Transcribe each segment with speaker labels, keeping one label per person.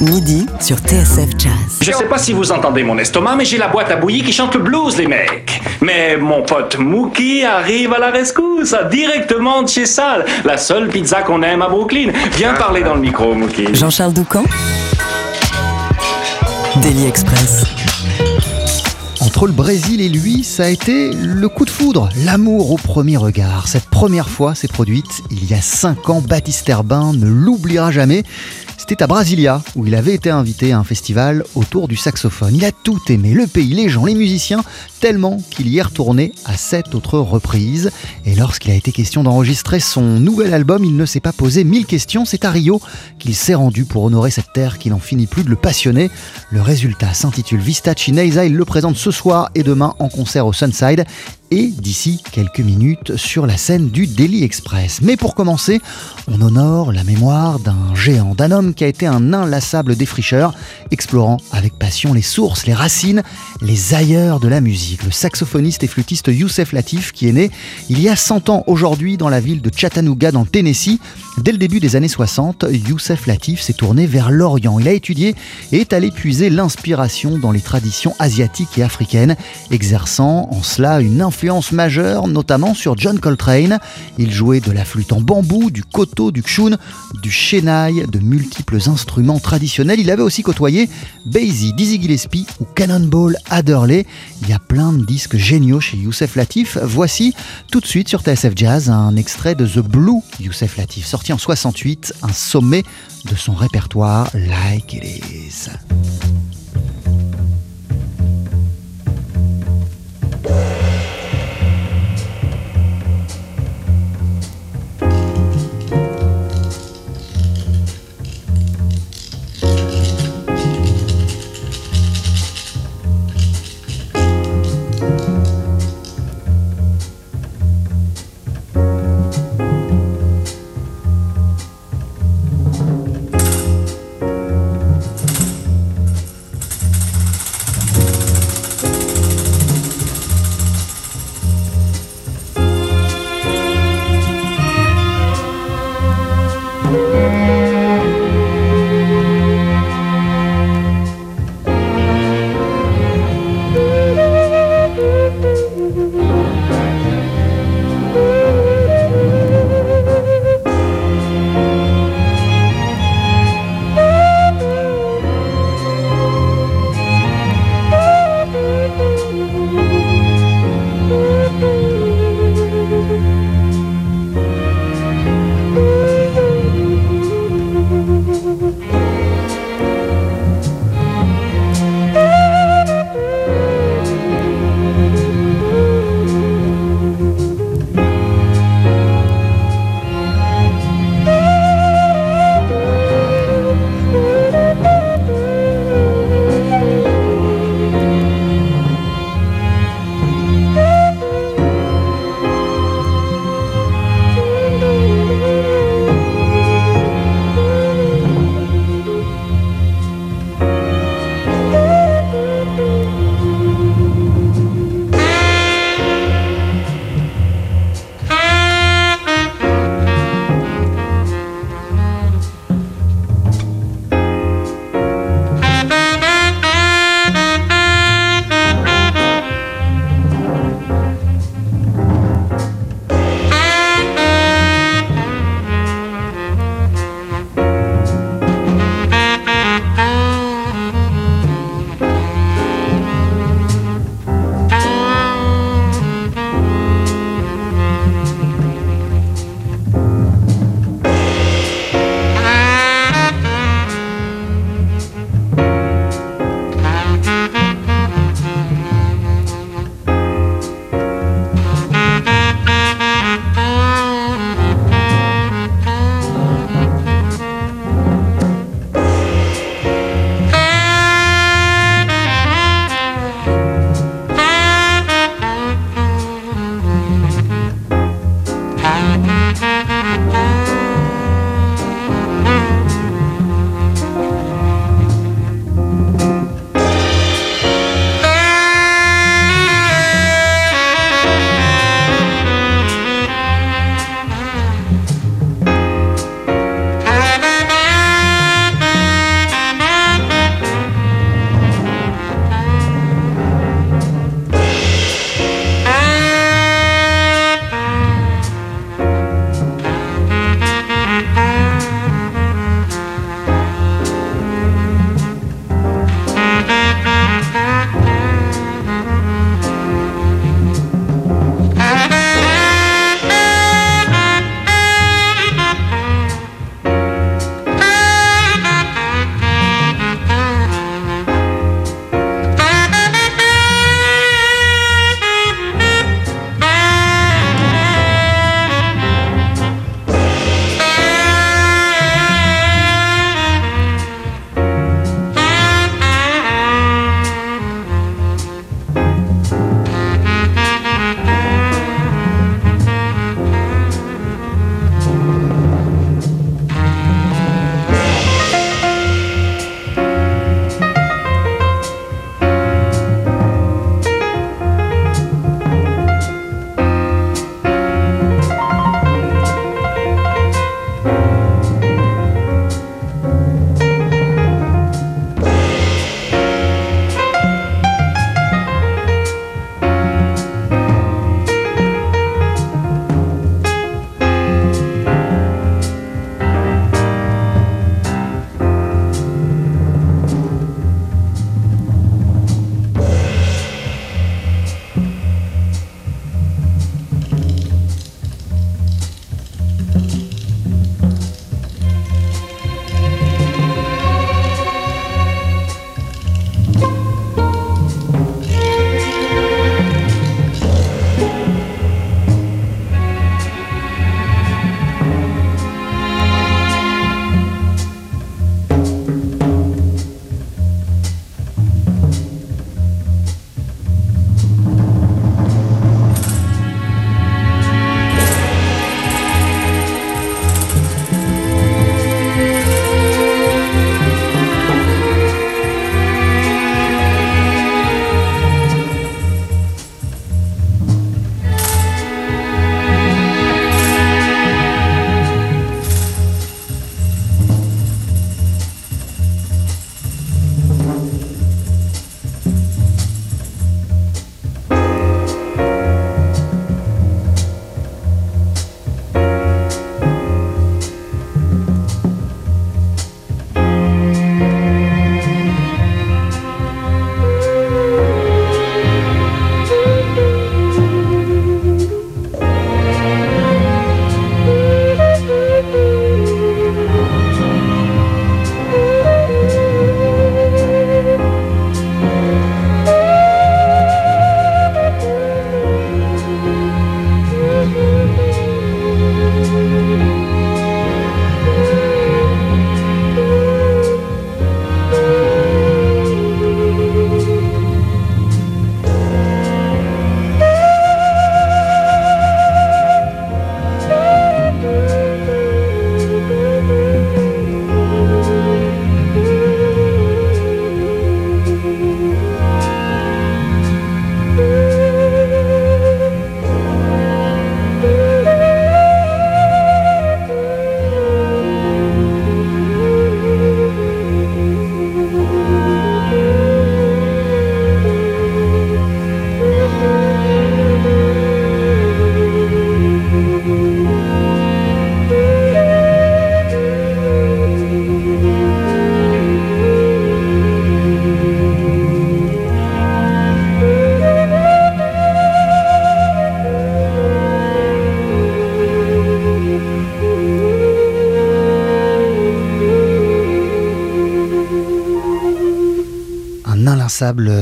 Speaker 1: Midi sur TSF Jazz.
Speaker 2: Je sais pas si vous entendez mon estomac, mais j'ai la boîte à bouillie qui chante le blues, les mecs. Mais mon pote Mookie arrive à la rescousse, directement de chez Sal, la seule pizza qu'on aime à Brooklyn. Viens parler dans le micro, Mookie.
Speaker 1: Jean-Charles Doucan Daily Express.
Speaker 3: Entre le Brésil et lui, ça a été le coup de foudre, l'amour au premier regard. Cette première fois s'est produite il y a 5 ans. Baptiste Herbin ne l'oubliera jamais. C'était à Brasilia, où il avait été invité à un festival autour du saxophone. Il a tout aimé, le pays, les gens, les musiciens, tellement qu'il y est retourné à sept autres reprises. Et lorsqu'il a été question d'enregistrer son nouvel album, il ne s'est pas posé mille questions. C'est à Rio qu'il s'est rendu pour honorer cette terre qui n'en finit plus de le passionner. Le résultat s'intitule Vistachi Neisa. Il le présente ce soir et demain en concert au Sunside et d'ici quelques minutes sur la scène du Daily Express. Mais pour commencer, on honore la mémoire d'un géant, d'un homme qui a été un inlassable défricheur, explorant avec passion les sources, les racines, les ailleurs de la musique. Le saxophoniste et flûtiste Youssef Latif, qui est né il y a 100 ans aujourd'hui dans la ville de Chattanooga dans Tennessee. Dès le début des années 60, Youssef Latif s'est tourné vers l'Orient. Il a étudié et est allé puiser l'inspiration dans les traditions asiatiques et africaines, exerçant en cela une influence majeure, notamment sur John Coltrane. Il jouait de la flûte en bambou, du koto, du kshun, du shenaï, de multiples instruments traditionnels. Il avait aussi côtoyé Basie, Dizzy Gillespie ou Cannonball Adderley. Il y a plein de disques géniaux chez Youssef Latif. Voici tout de suite sur TSF Jazz un extrait de The Blue Youssef Latif, sorti en 68, un sommet de son répertoire Like It Is.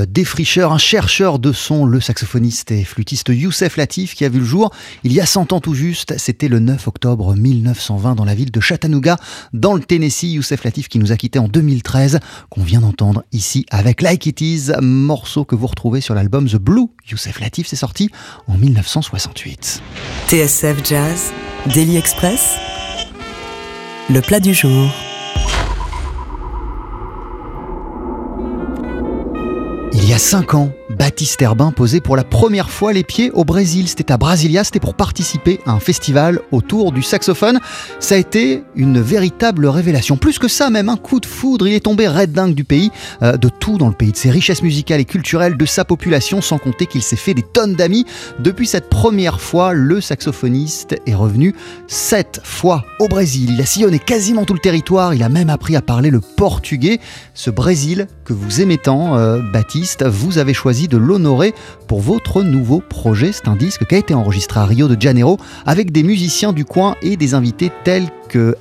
Speaker 3: Défricheur, un chercheur de son, le saxophoniste et flûtiste Youssef Latif qui a vu le jour il y a 100 ans tout juste. C'était le 9 octobre 1920 dans la ville de Chattanooga, dans le Tennessee. Youssef Latif qui nous a quittés en 2013, qu'on vient d'entendre ici avec Like It Is, morceau que vous retrouvez sur l'album The Blue. Youssef Latif, c'est sorti en 1968.
Speaker 1: TSF Jazz, Daily Express, le plat du jour.
Speaker 3: Il y a 5 ans, Baptiste Herbin posait pour la première fois les pieds au Brésil. C'était à Brasilia, c'était pour participer à un festival autour du saxophone. Ça a été une véritable révélation. Plus que ça, même un coup de foudre. Il est tombé red dingue du pays, euh, de tout dans le pays, de ses richesses musicales et culturelles, de sa population, sans compter qu'il s'est fait des tonnes d'amis. Depuis cette première fois, le saxophoniste est revenu sept fois au Brésil. Il a sillonné quasiment tout le territoire. Il a même appris à parler le portugais. Ce Brésil que vous aimez tant, euh, Baptiste, vous avez choisi de l'honorer pour votre nouveau projet. C'est un disque qui a été enregistré à Rio de Janeiro avec des musiciens du coin et des invités tels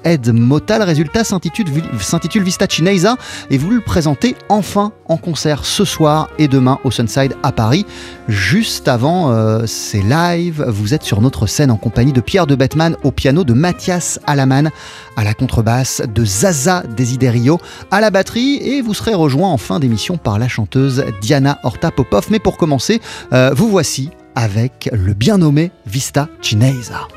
Speaker 3: Ed Mota. Le résultat s'intitule Vista Chinesa et vous le présentez enfin en concert ce soir et demain au Sunside à Paris. Juste avant euh, ces lives, vous êtes sur notre scène en compagnie de Pierre de Bettman au piano, de Mathias Alaman à la contrebasse, de Zaza Desiderio à la batterie et vous serez rejoint en fin d'émission par la chanteuse Diana Horta Popov. Mais pour commencer, euh, vous voici avec le bien nommé Vista Chinesa.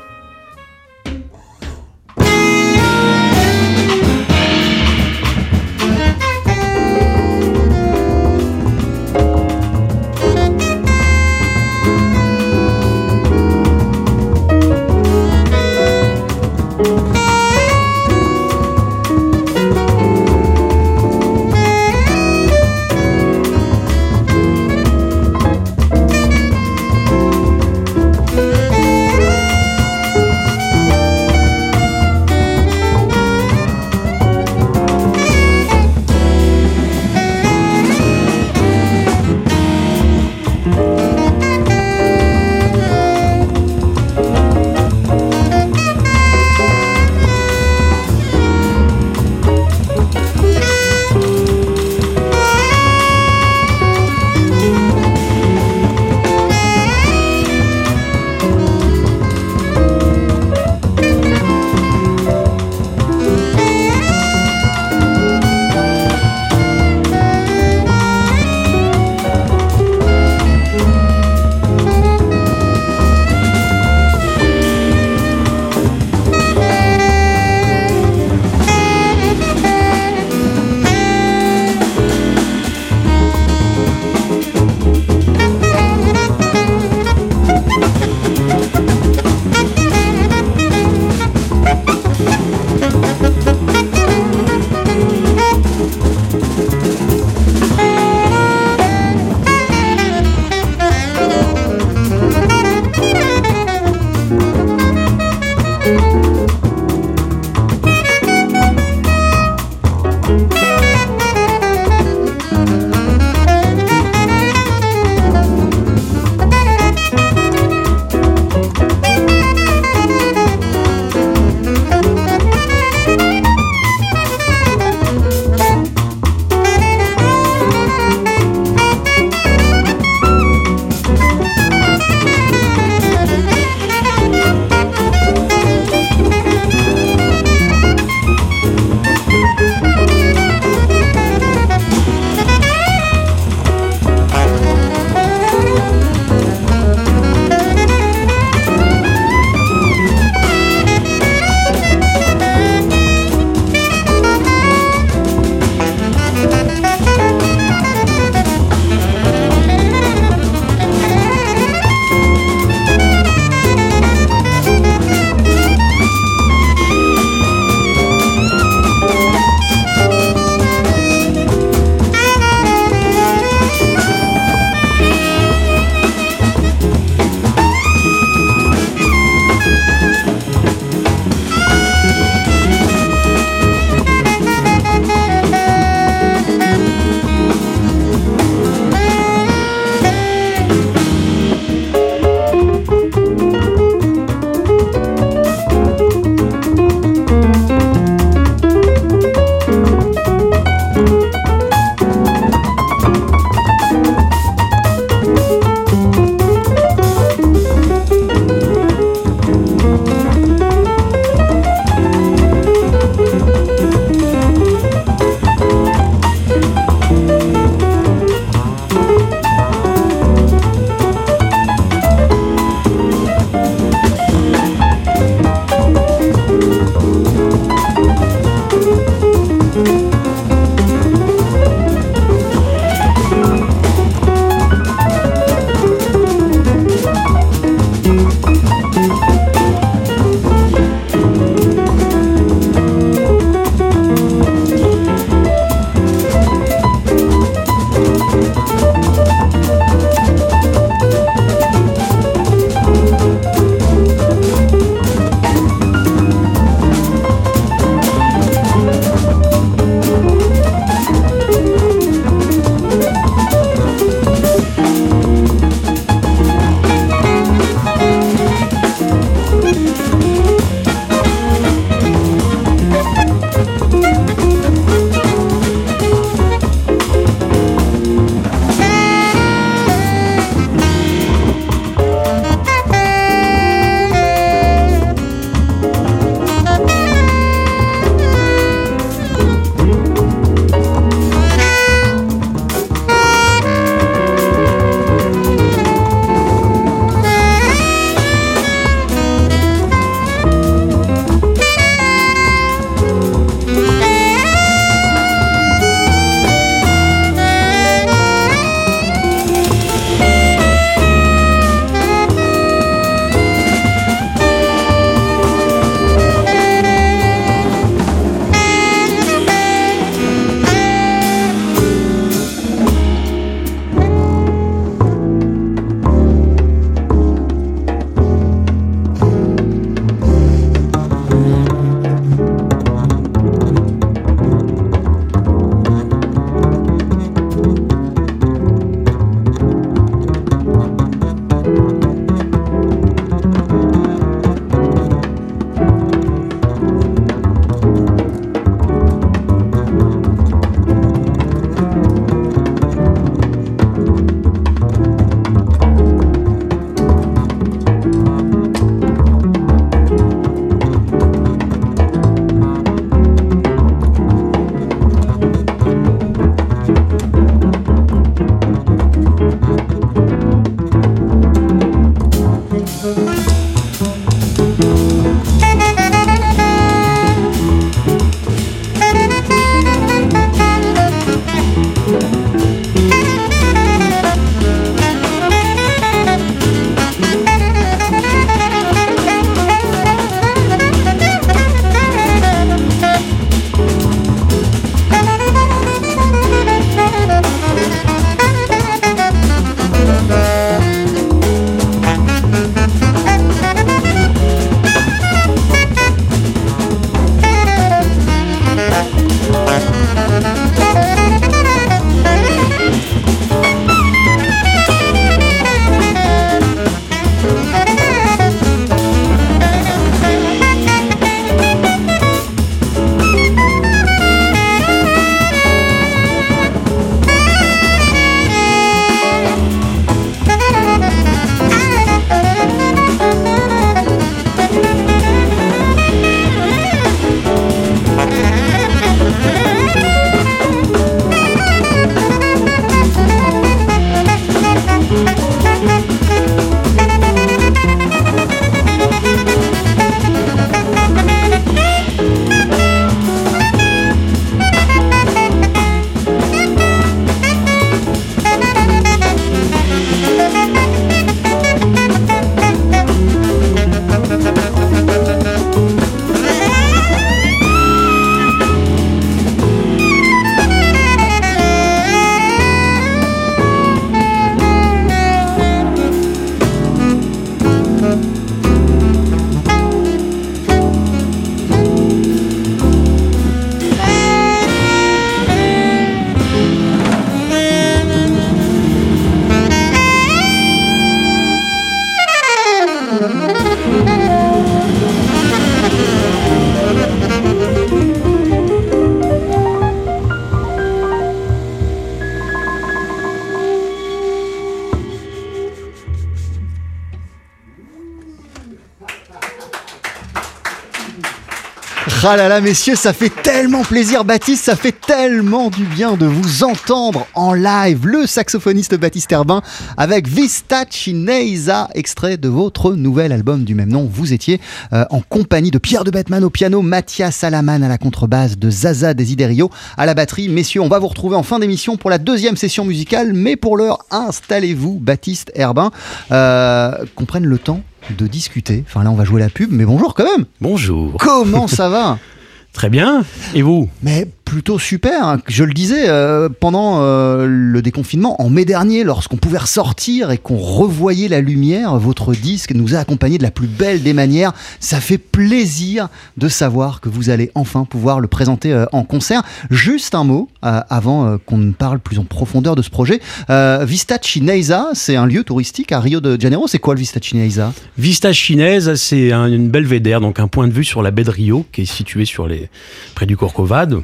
Speaker 3: Ah là là, messieurs, ça fait tellement plaisir, Baptiste, ça fait tellement du bien de vous entendre en live, le saxophoniste Baptiste Herbin avec Vista Chinesa, extrait de votre nouvel album du même nom. Vous étiez euh, en compagnie de Pierre de Batman au piano, Mathias Salaman à la contrebasse, de Zaza Desiderio à la batterie. Messieurs, on va vous retrouver en fin d'émission pour la deuxième session musicale, mais pour l'heure, installez-vous, Baptiste Herbin, euh, qu'on prenne le temps de discuter. Enfin là, on va jouer la pub, mais bonjour quand même.
Speaker 4: Bonjour.
Speaker 3: Comment ça va?
Speaker 4: Très bien. Et vous?
Speaker 3: Mais plutôt super. hein. Je le disais euh, pendant euh, le déconfinement, en mai dernier, lorsqu'on pouvait ressortir et qu'on revoyait la lumière, votre disque nous a accompagnés de la plus belle des manières. Ça fait plaisir de savoir que vous allez enfin pouvoir le présenter euh, en concert. Juste un mot avant qu'on ne parle plus en profondeur de ce projet. Vista Chinesa, c'est un lieu touristique à Rio de Janeiro. C'est quoi le Vista Chinesa
Speaker 4: Vista chinaise, c'est un- une belvédère, donc un point de vue sur la baie de Rio, qui est située sur les, près du Corcovado.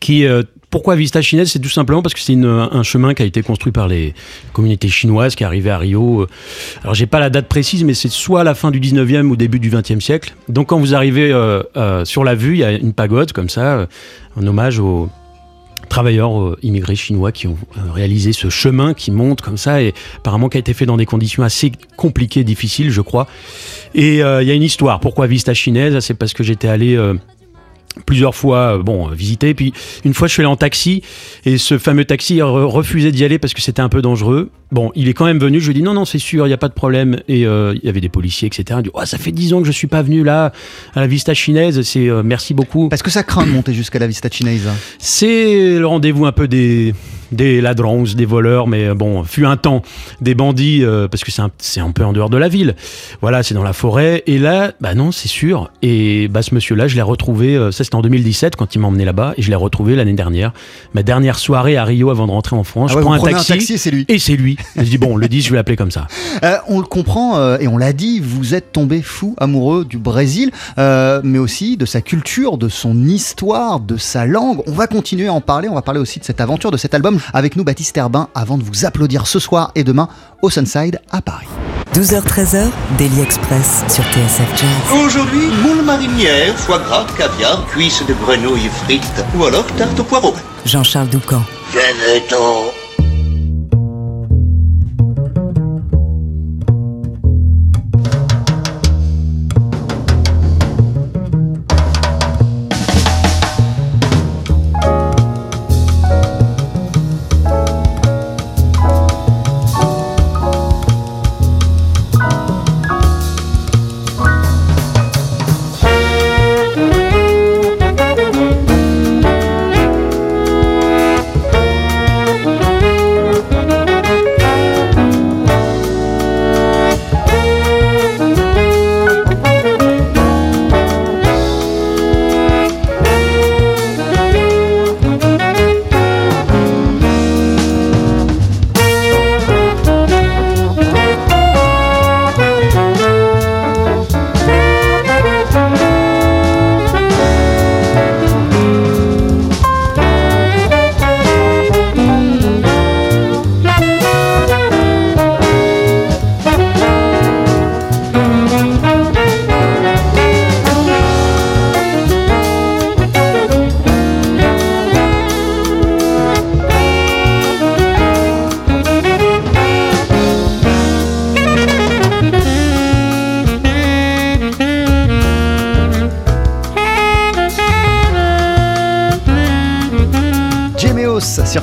Speaker 4: Qui, euh, pourquoi Vista chinaise C'est tout simplement parce que c'est un chemin qui a été construit par les communautés chinoises qui arrivé à Rio. Alors, j'ai pas la date précise, mais c'est soit la fin du 19e ou début du 20e siècle. Donc, quand vous arrivez euh, euh, sur la vue, il y a une pagode comme ça, euh, en hommage aux travailleurs euh, immigrés chinois qui ont euh, réalisé ce chemin qui monte comme ça et apparemment qui a été fait dans des conditions assez compliquées, difficiles, je crois. Et euh, il y a une histoire. Pourquoi Vista chinaise C'est parce que j'étais allé euh, plusieurs fois, euh, bon, visiter. Puis une fois, je suis allé en taxi et ce fameux taxi re- refusait d'y aller parce que c'était un peu dangereux. Bon, il est quand même venu. Je lui ai dit non, non, c'est sûr, il n'y a pas de problème. Et euh, il y avait des policiers, etc. Il dit oh, ça fait dix ans que je suis pas venu là à la Vista chinaise. C'est euh, merci beaucoup.
Speaker 3: Parce que ça craint de monter jusqu'à la Vista Chinesa.
Speaker 4: C'est le rendez-vous un peu des, des ladrons, des voleurs, mais euh, bon, fut un temps des bandits, euh, parce que c'est un, un peu en dehors de la ville. Voilà, c'est dans la forêt. Et là, bah non, c'est sûr. Et bah, ce monsieur-là, je l'ai retrouvé, euh, ça c'était en 2017 quand il m'a emmené là-bas, et je l'ai retrouvé l'année dernière. Ma dernière soirée à Rio avant de rentrer en France.
Speaker 3: Ah ouais,
Speaker 4: je prends
Speaker 3: vous
Speaker 4: un taxi,
Speaker 3: un taxi et c'est lui.
Speaker 4: Et c'est lui. je dis, bon, le 10, je vais l'appeler comme ça.
Speaker 3: Euh, on le comprend euh, et on l'a dit, vous êtes tombé fou amoureux du Brésil, mais aussi de sa culture, de son histoire, de sa langue. On va continuer à en parler, on va parler aussi de cette aventure, de cet album avec nous Baptiste Herbin avant de vous applaudir ce soir et demain au Sunside à Paris.
Speaker 1: 12h-13h, Daily Express sur TSF Jazz.
Speaker 5: Aujourd'hui, moule marinière, foie gras, caviar, cuisses de grenouille frites ou alors tarte au poireau.
Speaker 1: Jean-Charles Doucan.
Speaker 5: Venez-t'en.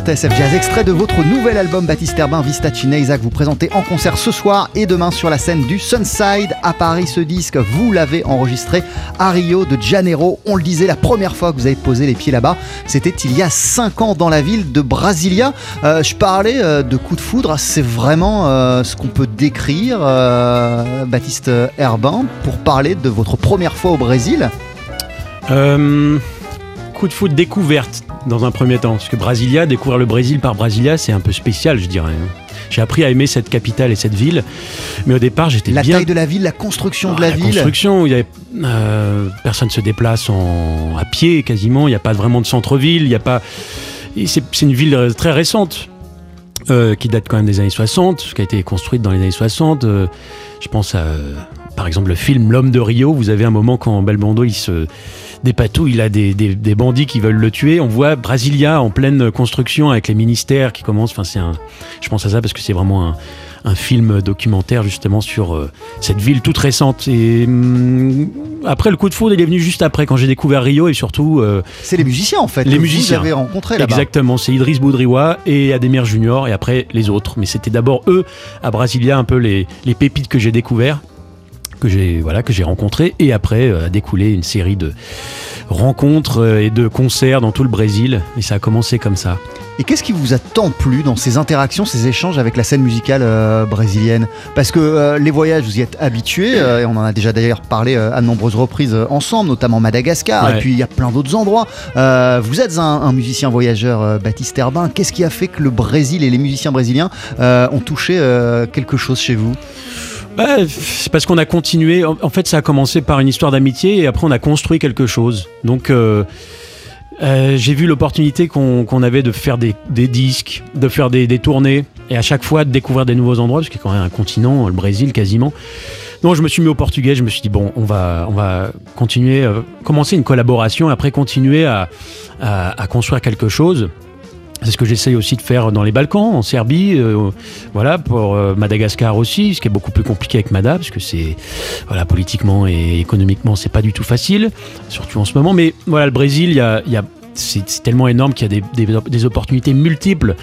Speaker 3: TSF Jazz, extrait de votre nouvel album Baptiste Herbin Vista que vous présentez en concert ce soir et demain sur la scène du Sunside à Paris. Ce disque, vous l'avez enregistré à Rio de Janeiro. On le disait, la première fois que vous avez posé les pieds là-bas, c'était il y a 5 ans dans la ville de Brasilia. Euh, je parlais euh, de coup de foudre, c'est vraiment euh, ce qu'on peut décrire, Baptiste Herbin, pour parler de votre première fois au Brésil.
Speaker 4: Coup de foot découverte dans un premier temps, parce que Brasilia, découvrir le Brésil par Brasilia, c'est un peu spécial, je dirais. J'ai appris à aimer cette capitale et cette ville, mais au départ, j'étais
Speaker 3: La
Speaker 4: bien
Speaker 3: taille de la ville, la construction de
Speaker 4: Ah,
Speaker 3: la, ville.
Speaker 4: construction, il y avait, euh, personne se déplace en, à pied quasiment. Il n'y a pas vraiment de centre-ville. Il y a pas. C'est une ville euh, très récente. euh, qui date quand même des années 60, qui a été construite dans les années 60. euh, je pense à, par exemple, le film L'homme de Rio. Vous avez un moment quand Belmondo il se des patous, il a des, des, des bandits qui veulent le tuer. On voit Brasilia en pleine construction avec les ministères qui commencent. Enfin, c'est un, je pense à ça parce que c'est vraiment un, un film documentaire justement sur euh, cette ville toute récente. Et hum, après, le coup de foudre, il est venu juste après quand j'ai découvert Rio et surtout. euh,
Speaker 3: C'est les musiciens en fait.
Speaker 4: Les
Speaker 3: que
Speaker 4: musiciens.
Speaker 3: Vous avez rencontré là-bas.
Speaker 4: Exactement, c'est Idriss Boudriwa et Ademir Junior et après les autres. Mais c'était d'abord eux à Brasilia un peu les, les pépites que j'ai découverts, que j'ai voilà que j'ai rencontrés et après euh, a découlé une série de rencontres euh, et de concerts dans tout le Brésil et ça a commencé comme ça.
Speaker 3: Et qu'est-ce qui vous a tant plu dans ces interactions, ces échanges avec la scène musicale euh, brésilienne? Parce que euh, les voyages, vous y êtes habitués, euh, et on en a déjà d'ailleurs parlé à de nombreuses reprises ensemble, notamment Madagascar,
Speaker 4: Ouais.
Speaker 3: et puis il y a plein d'autres endroits. Vous êtes un, un musicien voyageur, Baptiste Herbin. Qu'est-ce qui a fait que le Brésil et les musiciens brésiliens ont touché quelque chose chez vous?
Speaker 4: Bah, c'est parce qu'on a continué. En fait, ça a commencé par une histoire d'amitié et après on a construit quelque chose. Donc, euh, euh, j'ai vu l'opportunité qu'on avait de faire des, disques, de faire des, tournées et à chaque fois de découvrir des nouveaux endroits parce qu'il y a quand même un continent, le Brésil quasiment. Donc, je me suis mis au portugais. Je me suis dit bon, on va, on va continuer, euh, commencer une collaboration, après continuer à, à construire quelque chose. C'est ce que j'essaye aussi de faire dans les Balkans, en Serbie, euh, voilà, pour euh, Madagascar aussi, ce qui est beaucoup plus compliqué avec Mada, parce que c'est, voilà, politiquement et économiquement, c'est pas du tout facile, surtout en ce moment. Mais voilà, le Brésil, il y a, c'est tellement énorme qu'il y a des, opportunités multiples.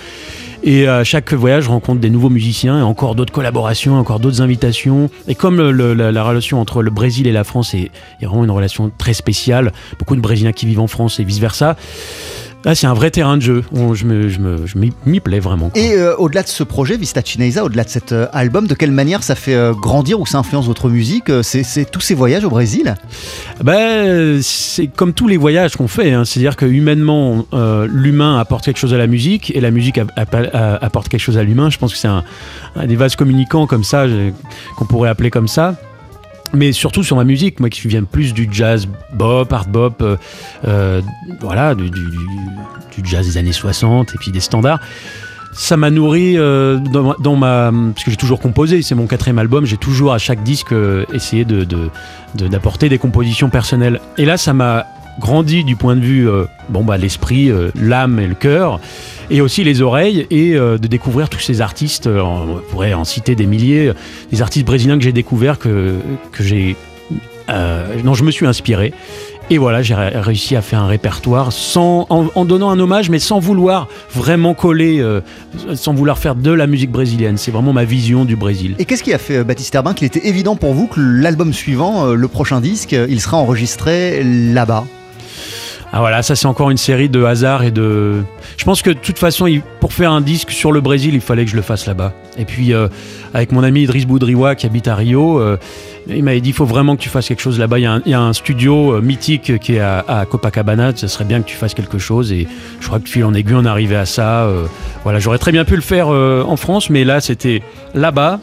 Speaker 4: Et à chaque voyage, je rencontre des nouveaux musiciens et encore d'autres collaborations, encore d'autres invitations. Et comme la relation entre le Brésil et la France est, est vraiment une relation très spéciale, beaucoup de Brésiliens qui vivent en France et vice-versa, là, c'est un vrai terrain de jeu. On- je me- je me- je m'y plais vraiment. quoi.
Speaker 3: Et euh, au-delà de ce projet, Vista Chinesa, au-delà de cet euh, album, de quelle manière ça fait euh, grandir ou ça influence votre musique C'est tous ces voyages au Brésil?
Speaker 4: Ben, c'est comme tous les voyages qu'on fait, hein. c'est-à-dire que humainement, l'humain apporte quelque chose à la musique et la musique a- a- a- apporte quelque chose à l'humain. Je pense que c'est un, un des vases communicants comme ça, qu'on pourrait appeler comme ça. Mais surtout sur ma musique, moi qui viens plus du jazz bop, art bop, euh, euh, voilà, du, jazz des années 60 et puis des standards. Ça m'a nourri euh, dans, ma-. Parce que j'ai toujours composé, c'est mon quatrième album, j'ai toujours à chaque disque essayé d'apporter des compositions personnelles. Et là, ça m'a grandi du point de vue, euh, bon, bah, l'esprit, euh, l'âme et le cœur, et aussi les oreilles, et euh, de découvrir tous ces artistes, euh, on pourrait en citer des milliers, des artistes brésiliens que j'ai découverts, que, que j'ai. dont je me suis inspiré. Et voilà, j'ai ré- réussi à faire un répertoire sans, en, donnant un hommage, mais sans vouloir vraiment coller, sans vouloir faire de la musique brésilienne. C'est vraiment ma vision du Brésil.
Speaker 3: Et qu'est-ce qui a fait, Baptiste Herbin, qu'il était évident pour vous que l'album suivant, le prochain disque, il sera enregistré là-bas?
Speaker 4: Ah voilà, ça c'est encore une série de hasards et de. Je pense que de toute façon, pour faire un disque sur le Brésil, il fallait que je le fasse là-bas. Et puis euh, avec mon ami Idriss Boudriwa qui habite à Rio, euh, il m'avait dit il faut vraiment que tu fasses quelque chose là-bas. Il il y a un studio euh, mythique qui est à, Copacabana. Ce serait bien que tu fasses quelque chose. Et je crois que de fil en aiguille, on est arrivé à ça. voilà, j'aurais très bien pu le faire en France, mais là c'était là-bas,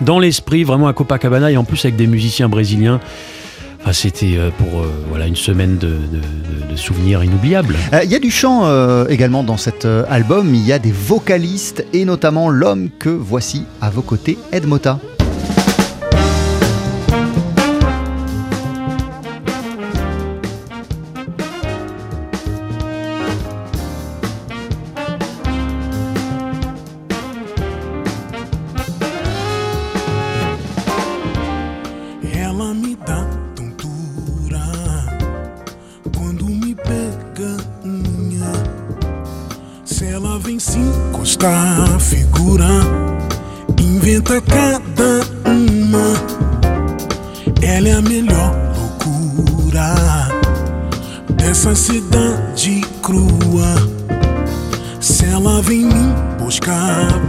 Speaker 4: dans l'esprit, vraiment à Copacabana et en plus avec des musiciens brésiliens. C'était euh, pour euh, voilà une semaine de, souvenirs inoubliables.
Speaker 3: Euh, Il y a du chant également dans cet album, il y a des vocalistes et notamment l'homme que voici à vos côtés, Ed Mota.
Speaker 6: Se ela vem se encostar, figura, inventa cada uma. Ela é a melhor loucura dessa cidade crua. Se ela vem me buscar,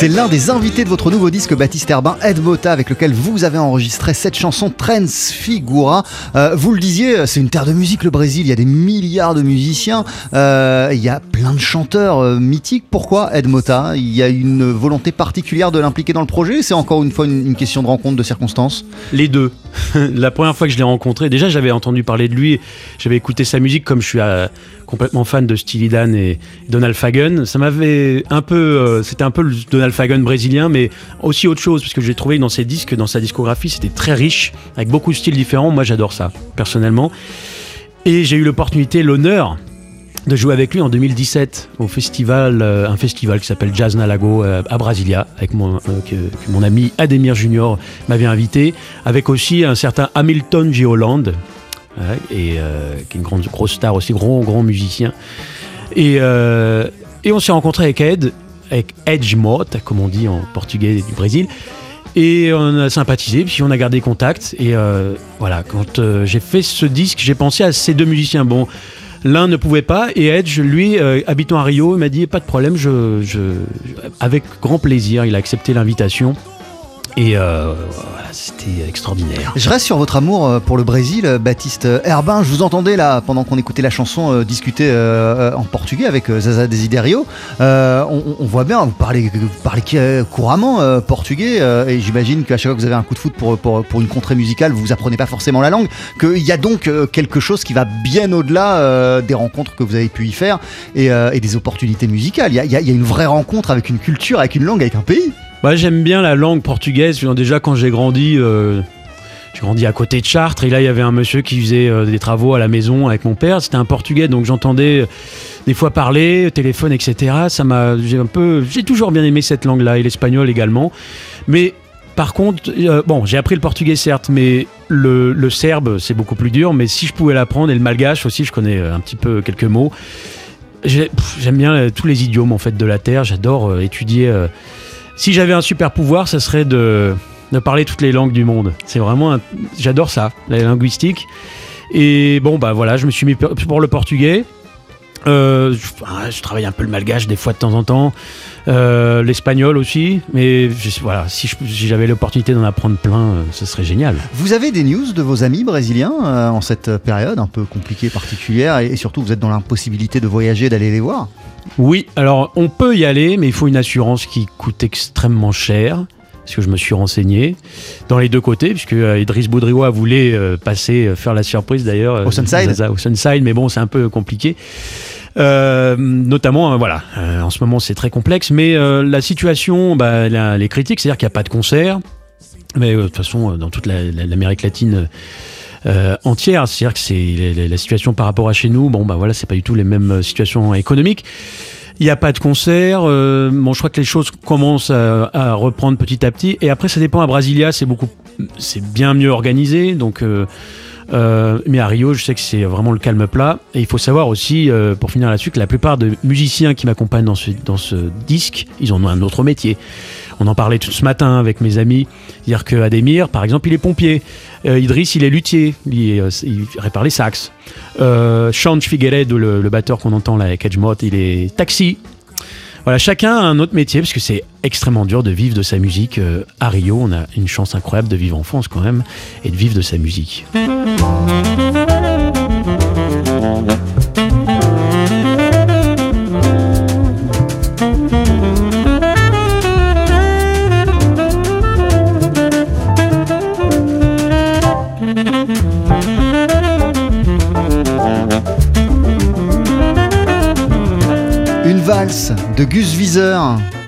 Speaker 3: C'est l'un des invités de votre nouveau disque Baptiste Herbin, Ed Mota, avec lequel vous avez enregistré cette chanson Transfigura. Euh, vous le disiez, c'est une terre de musique le Brésil, il y a des milliards de musiciens, euh, il y a plein de chanteurs euh, mythiques. Pourquoi Ed Mota? Il y a une volonté particulière de l'impliquer dans le projet C'est encore une fois une, une question de rencontre, de circonstances?
Speaker 4: Les deux. La première fois que je l'ai rencontré, déjà j'avais entendu parler de lui, j'avais écouté sa musique comme je suis euh, complètement fan de Steely Dan et Donald Fagen. Ça m'avait un peu, euh, c'était un peu le Donald Fagen brésilien, mais aussi autre chose, parce que j'ai trouvé dans ses disques, dans sa discographie, c'était très riche, avec beaucoup de styles différents. Moi j'adore ça, personnellement. Et j'ai eu l'opportunité, l'honneur de jouer avec lui en 2017 au festival, euh, un festival qui s'appelle Jazz Nalago euh, à Brasilia, avec mon, que, que mon ami Ademir Junior m'avait invité, avec aussi un certain Hamilton G. Holland, et, euh, qui est une grande, grosse star aussi, gros, grand musicien. Et, euh, et on s'est rencontré avec Ed, avec Edge Mot, comme on dit en portugais du Brésil. Et on a sympathisé, puis on a gardé contact. Et euh, voilà, quand j'ai fait ce disque, j'ai pensé à ces deux musiciens. Bon, l'un ne pouvait pas, et Edge, lui, habitant à Rio, m'a dit pas de problème, je, je- avec grand plaisir, il a accepté l'invitation. Et euh, c'était extraordinaire.
Speaker 3: Je reste sur votre amour euh, pour le Brésil, euh, Baptiste Herbin. Je vous entendais là, pendant qu'on écoutait la chanson, euh, discuter euh, euh, en portugais avec euh, Zaza Desiderio. Euh, on, on voit bien, vous parlez, euh, couramment euh, portugais, euh, et j'imagine qu'à chaque fois que vous avez un coup de foot pour, une contrée musicale, vous apprenez pas forcément la langue, qu'il y a donc euh, quelque chose qui va bien au-delà euh, des rencontres que vous avez pu y faire et, euh, des opportunités musicales. Il y a une vraie rencontre avec une culture, avec une langue, avec un pays.
Speaker 4: Bah, j'aime bien la langue portugaise. Déjà, quand j'ai grandi, euh, j'ai grandi à côté de Chartres. Et là, il y avait un monsieur qui faisait euh, des travaux à la maison avec mon père. C'était un portugais, donc j'entendais euh, des fois parler, téléphone, etc. J'ai peu, toujours bien aimé cette langue-là et l'espagnol également. Mais par contre, bon, j'ai appris le portugais certes, mais le, serbe, c'est beaucoup plus dur. Mais si je pouvais l'apprendre et le malgache aussi, je connais un petit peu quelques mots. J'aime bien tous les idiomes en fait de la terre. J'adore étudier. Si j'avais un super pouvoir, ça serait de, parler toutes les langues du monde. C'est vraiment, j'adore ça, la linguistique. Et bon, bah voilà, je me suis mis pour le portugais. Euh, je, ah, je travaille un peu le malgache des fois de temps en temps, Euh, l'espagnol aussi, mais voilà, si j'avais l'opportunité d'en apprendre plein, euh, ce serait génial.
Speaker 3: Vous avez des news de vos amis brésiliens en cette période un peu compliquée, particulière, et surtout vous êtes dans l'impossibilité de voyager, d'aller les voir?
Speaker 4: Oui, alors on peut y aller, mais il faut une assurance qui coûte extrêmement cher. Parce que je me suis renseigné dans les deux côtés, puisque euh, Idriss Boudriwa voulait euh, passer, euh, faire la surprise d'ailleurs.
Speaker 3: Au Sunside
Speaker 4: Zaza, Au Sunside, mais bon, c'est un peu compliqué. Euh, notamment, euh, voilà, euh, en ce moment c'est très complexe, mais la situation, bah, la- les critiques, c'est-à-dire qu'il n'y a pas de concert, mais de toute façon, dans toute la- la- l'Amérique latine euh, entière, c'est-à-dire que c'est la, situation par rapport à chez nous, bon, bah voilà, c'est pas du tout les mêmes euh, situations économiques. Il n'y a pas de concert. euh, bon, je crois que les choses commencent à, reprendre petit à petit. Et après, ça dépend. À Brasilia, c'est beaucoup, c'est bien mieux organisé. Donc, euh, mais à Rio, je sais que c'est vraiment le calme plat. Et il faut savoir aussi, pour finir là-dessus, que la plupart des musiciens qui m'accompagnent dans ce, dans ce disque, ils en ont un autre métier. On en parlait tout ce matin avec mes amis. Dire que Ademir, par exemple, il est pompier. Euh, Idriss, il est luthier. Il, euh, répare les sax. Euh, Sean Figueredo, le, batteur qu'on entend là avec Edgemot, il est taxi. Voilà, chacun a un autre métier parce que c'est extrêmement dur de vivre de sa musique. Euh, à Rio, on a une chance incroyable de vivre en France quand même et de vivre de sa musique.
Speaker 3: De Gus Wieser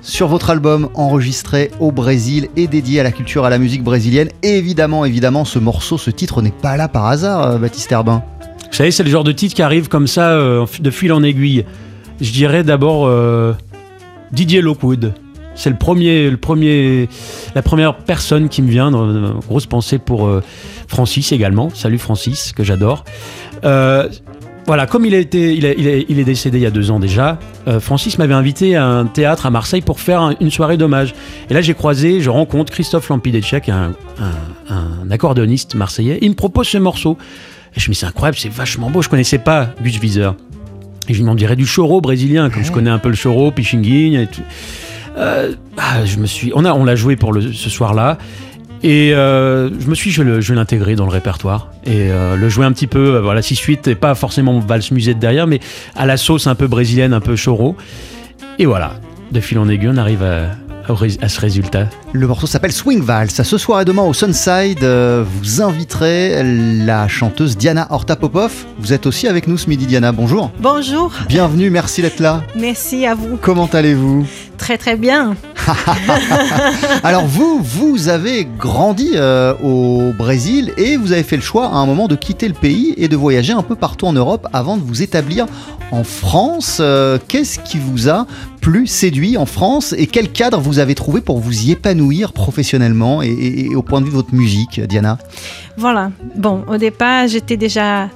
Speaker 3: sur votre album enregistré au Brésil et dédié à la culture, à la musique brésilienne. Évidemment, évidemment, ce morceau, ce titre n'est pas là par hasard, euh, Baptiste Herbin.
Speaker 4: Vous savez, c'est le genre de titre qui arrive comme ça, euh, de fil en aiguille. Je dirais d'abord euh, Didier Lockwood. C'est le premier, le premier, la première personne qui me vient. Grosse pensée pour Francis également. Salut Francis, que j'adore. Voilà, comme il, a été, il, a- il est- il est décédé il y a deux ans déjà, euh, Francis m'avait invité à un théâtre à Marseille pour faire un- une soirée d'hommage. Et là, j'ai croisé, je rencontre Christophe Lampidecek, un, un, un accordéoniste marseillais. Il me propose ce morceau. Et je me dis, c'est incroyable, c'est vachement beau. Je connaissais pas Gus Wieser. Et je lui m'en dirais du choro brésilien, comme je connais un peu le choro, Pichinguinha et tout. Euh, ah, je me suis, on a, on l'a joué pour le, ce soir-là. Et euh, je me suis je vais l'intégrer dans le répertoire et euh, le jouer un petit peu, euh, voilà, 6-8 et pas forcément valse musette derrière, mais à la sauce un peu brésilienne, un peu choro. Et voilà, de fil en aiguille, on arrive à, à ce résultat.
Speaker 3: Le morceau s'appelle Swing Vals. Ce soir et demain au Sunside, euh, vous inviterez la chanteuse Diana Horta-Popov. Vous êtes aussi avec nous ce midi, Diana. Bonjour.
Speaker 7: Bonjour,
Speaker 3: Bienvenue, merci d'être là.
Speaker 7: merci à vous.
Speaker 3: Comment allez-vous?
Speaker 7: Très très bien.
Speaker 3: Alors vous, vous avez grandi euh, au Brésil et vous avez fait le choix à un moment de quitter le pays et de voyager un peu partout en Europe avant de vous établir en France. Euh, Qu'est-ce qui vous a plus séduit en France et quel cadre vous avez trouvé pour vous y épanouir professionnellement et, au point de vue de votre musique, Diana
Speaker 7: Voilà. Bon, au départ, j'étais déjà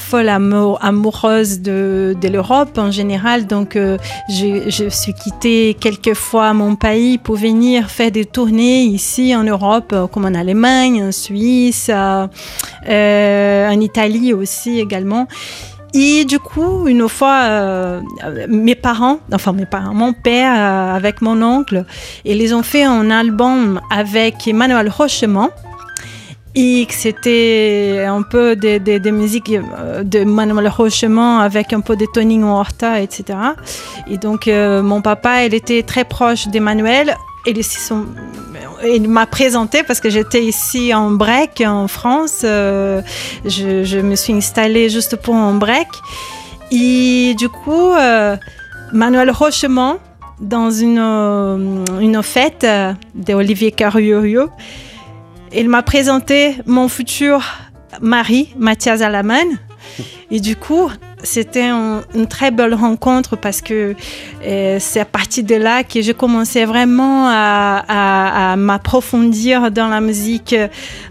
Speaker 7: folle amour- amoureuse de, l'Europe en général. Donc, euh, je, suis quittée quelques fois mon pays pour venir faire des tournées ici en Europe, euh, comme en Allemagne, en Suisse, euh, en Italie aussi également. Et du coup, une fois, euh, mes parents, enfin mes parents, mon père euh, avec mon oncle, ils ont fait un album avec Emmanuel Rochemont. Et c'était un peu de, de, de musique euh, de Manuel Rochemont avec un peu de Tony Horta, etc. Et donc, euh, mon papa, il était très proche d'Emmanuel. Et ils se sont- il m'a présenté parce que j'étais ici en break en France. Euh, je, me suis installée juste pour un break. Et du coup, euh, Manuel Rochemont, dans une, euh, une fête d'Olivier Carriourio, il m'a présenté mon futur mari, Mathias Alaman. Et du coup, c'était un- une très belle rencontre parce que euh, c'est à partir de là que j'ai commencé vraiment à, m'approfondir dans la musique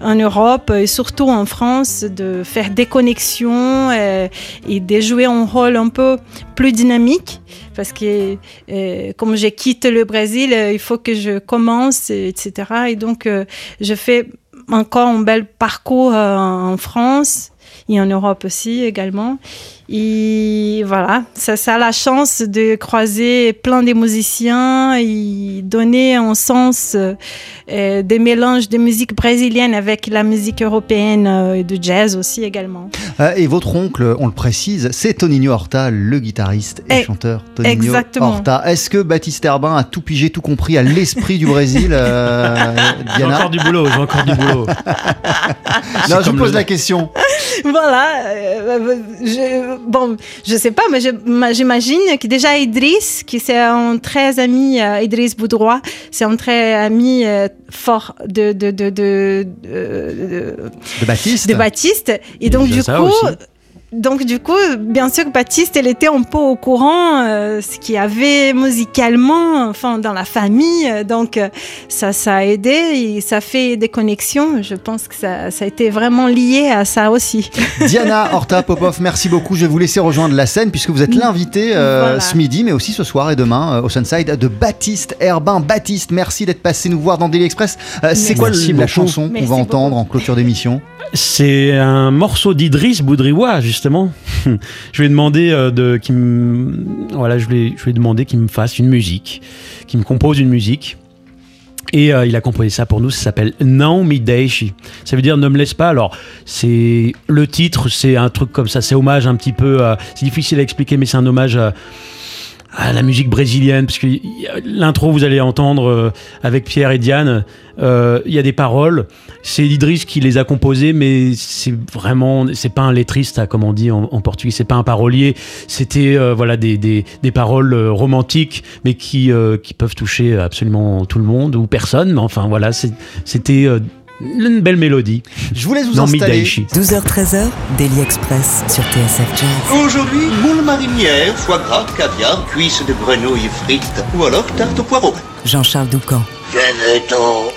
Speaker 7: en Europe et surtout en France, de faire des connexions euh, et de jouer un rôle un peu plus dynamique. Parce que euh, comme je quitte le Brésil, euh, il faut que je commence, euh, etc. Et donc, euh, je fais encore un bel parcours euh, en France et en Europe aussi également. Et voilà, ça, ça a la chance de croiser plein de musiciens et donner un sens euh, des mélanges de musique brésilienne avec la musique européenne euh, et de jazz aussi également.
Speaker 3: Euh, Et votre oncle, on le précise, c'est Toninho Horta, le guitariste et
Speaker 7: Eh,
Speaker 3: chanteur Toninho
Speaker 7: exactement.
Speaker 3: Horta. Est-ce que Baptiste Herbin a tout pigé, tout compris à l'esprit du Brésil, euh,
Speaker 4: J'ai
Speaker 3: Diana
Speaker 4: encore du boulot, j'ai encore du boulot.
Speaker 3: Non, je vous pose
Speaker 4: le-
Speaker 3: la question.
Speaker 7: voilà. euh, je, bon, je sais pas, mais j'imagine que déjà Idriss, qui c'est un très ami, euh, Idriss Boudrois, c'est un très ami euh, fort de de de de, de-
Speaker 3: De Baptiste
Speaker 7: de Baptiste. Et donc du coup.
Speaker 4: aussi.
Speaker 7: Donc du coup, bien sûr que Baptiste, elle était un peu au courant euh, ce qu'il y avait musicalement, enfin dans la famille. Donc euh, ça, ça a aidé et ça fait des connexions. Je pense que ça, ça a été vraiment lié à ça aussi.
Speaker 3: Diana Horta Popov, merci beaucoup. Je vais vous laisser rejoindre la scène puisque vous êtes l'invité euh,
Speaker 7: Voilà.
Speaker 3: ce midi, mais aussi ce soir et demain euh, au Sunside de Baptiste Herbin. Baptiste, merci d'être passé nous voir dans Daily Express. Euh, c'est quoi
Speaker 4: Merci
Speaker 3: la
Speaker 4: beaucoup.
Speaker 3: chanson qu'on va entendre
Speaker 7: beaucoup.
Speaker 3: en clôture d'émission?
Speaker 4: C'est un morceau d'Idriss Boudriwa, justement. je lui ai demandé euh, de, qu'il me, voilà, je lui ai, je lui ai demandé qu'il me fasse une musique, qu'il me compose une musique. Et euh, il a composé ça pour nous, ça s'appelle Non Mi Deixe. Ça veut dire ne me laisse pas. Alors, c'est le titre, c'est un truc comme ça, c'est hommage un petit peu. à- c'est difficile à expliquer, mais c'est un hommage à, la musique brésilienne. Parce que l'intro, vous allez entendre euh, avec Pierre et Diane, euh, il y a des paroles. C'est Idriss qui les a composées, mais c'est vraiment, c'est pas un lettriste, hein, comme on dit en, en portugais, c'est pas un parolier. C'était euh, voilà des, des, des paroles euh, romantiques, mais qui, euh, qui peuvent toucher absolument tout le monde ou personne. Mais enfin voilà, c'était euh, une belle mélodie.
Speaker 3: Je vous laisse vous
Speaker 4: Non
Speaker 3: installer.
Speaker 4: Midaishi.
Speaker 1: 12h-13h, Daily Express sur TSF Jazz.
Speaker 5: Aujourd'hui, moule marinière, foie gras, caviar, cuisses de grenouille frites ou alors tarte au poireau.
Speaker 1: Jean-Charles Doucan.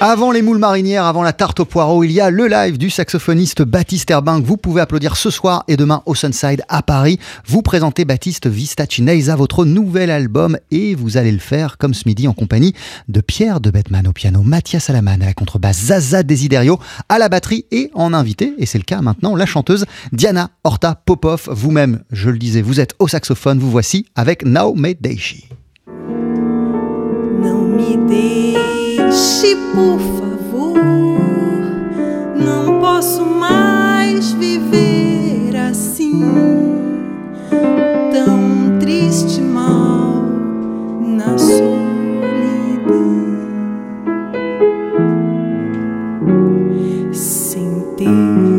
Speaker 3: Avant les moules marinières, avant la tarte au poireau, il y a le live du saxophoniste Baptiste Herbin que vous pouvez applaudir ce soir et demain au Sunside à Paris. Vous présentez Baptiste Vista Cinesa, votre nouvel album et vous allez le faire comme ce midi en compagnie de Pierre de Bettman au piano, Mathias Alaman à la contrebasse, Zaza Desiderio à la batterie et en invité, et c'est le cas maintenant, la chanteuse Diana Horta Popov. Vous-même, je le disais, vous êtes au saxophone, vous voici avec Now Made Daishi.
Speaker 7: Não me deixe, por favor. Não posso mais viver assim, tão triste mal na solidão. Sem ter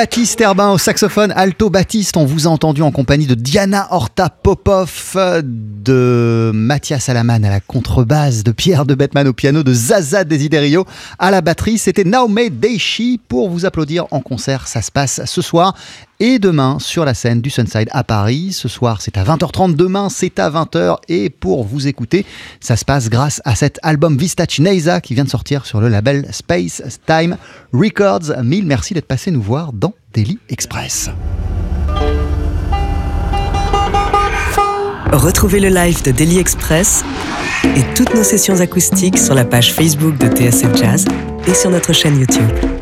Speaker 3: Baptiste Herbin au saxophone, alto Baptiste. On vous a entendu en compagnie de Diana Horta Popov, de Mathias Alaman à la contrebasse, de Pierre de Bettman au piano, de Zaza Desiderio à la batterie. C'était Naomi Deishi pour vous applaudir en concert. Ça se passe ce soir et demain sur la scène du Sunside à Paris. Ce soir, c'est à 20h30. Demain, c'est à 20h. Et pour vous écouter, ça se passe grâce à cet album Vista Chinesa qui vient de sortir sur le label Space Time Records. Mille merci d'être passé nous voir dans Daily Express.
Speaker 1: Retrouvez le live de Daily Express et toutes nos sessions acoustiques sur la page Facebook de TSF Jazz et sur notre chaîne YouTube.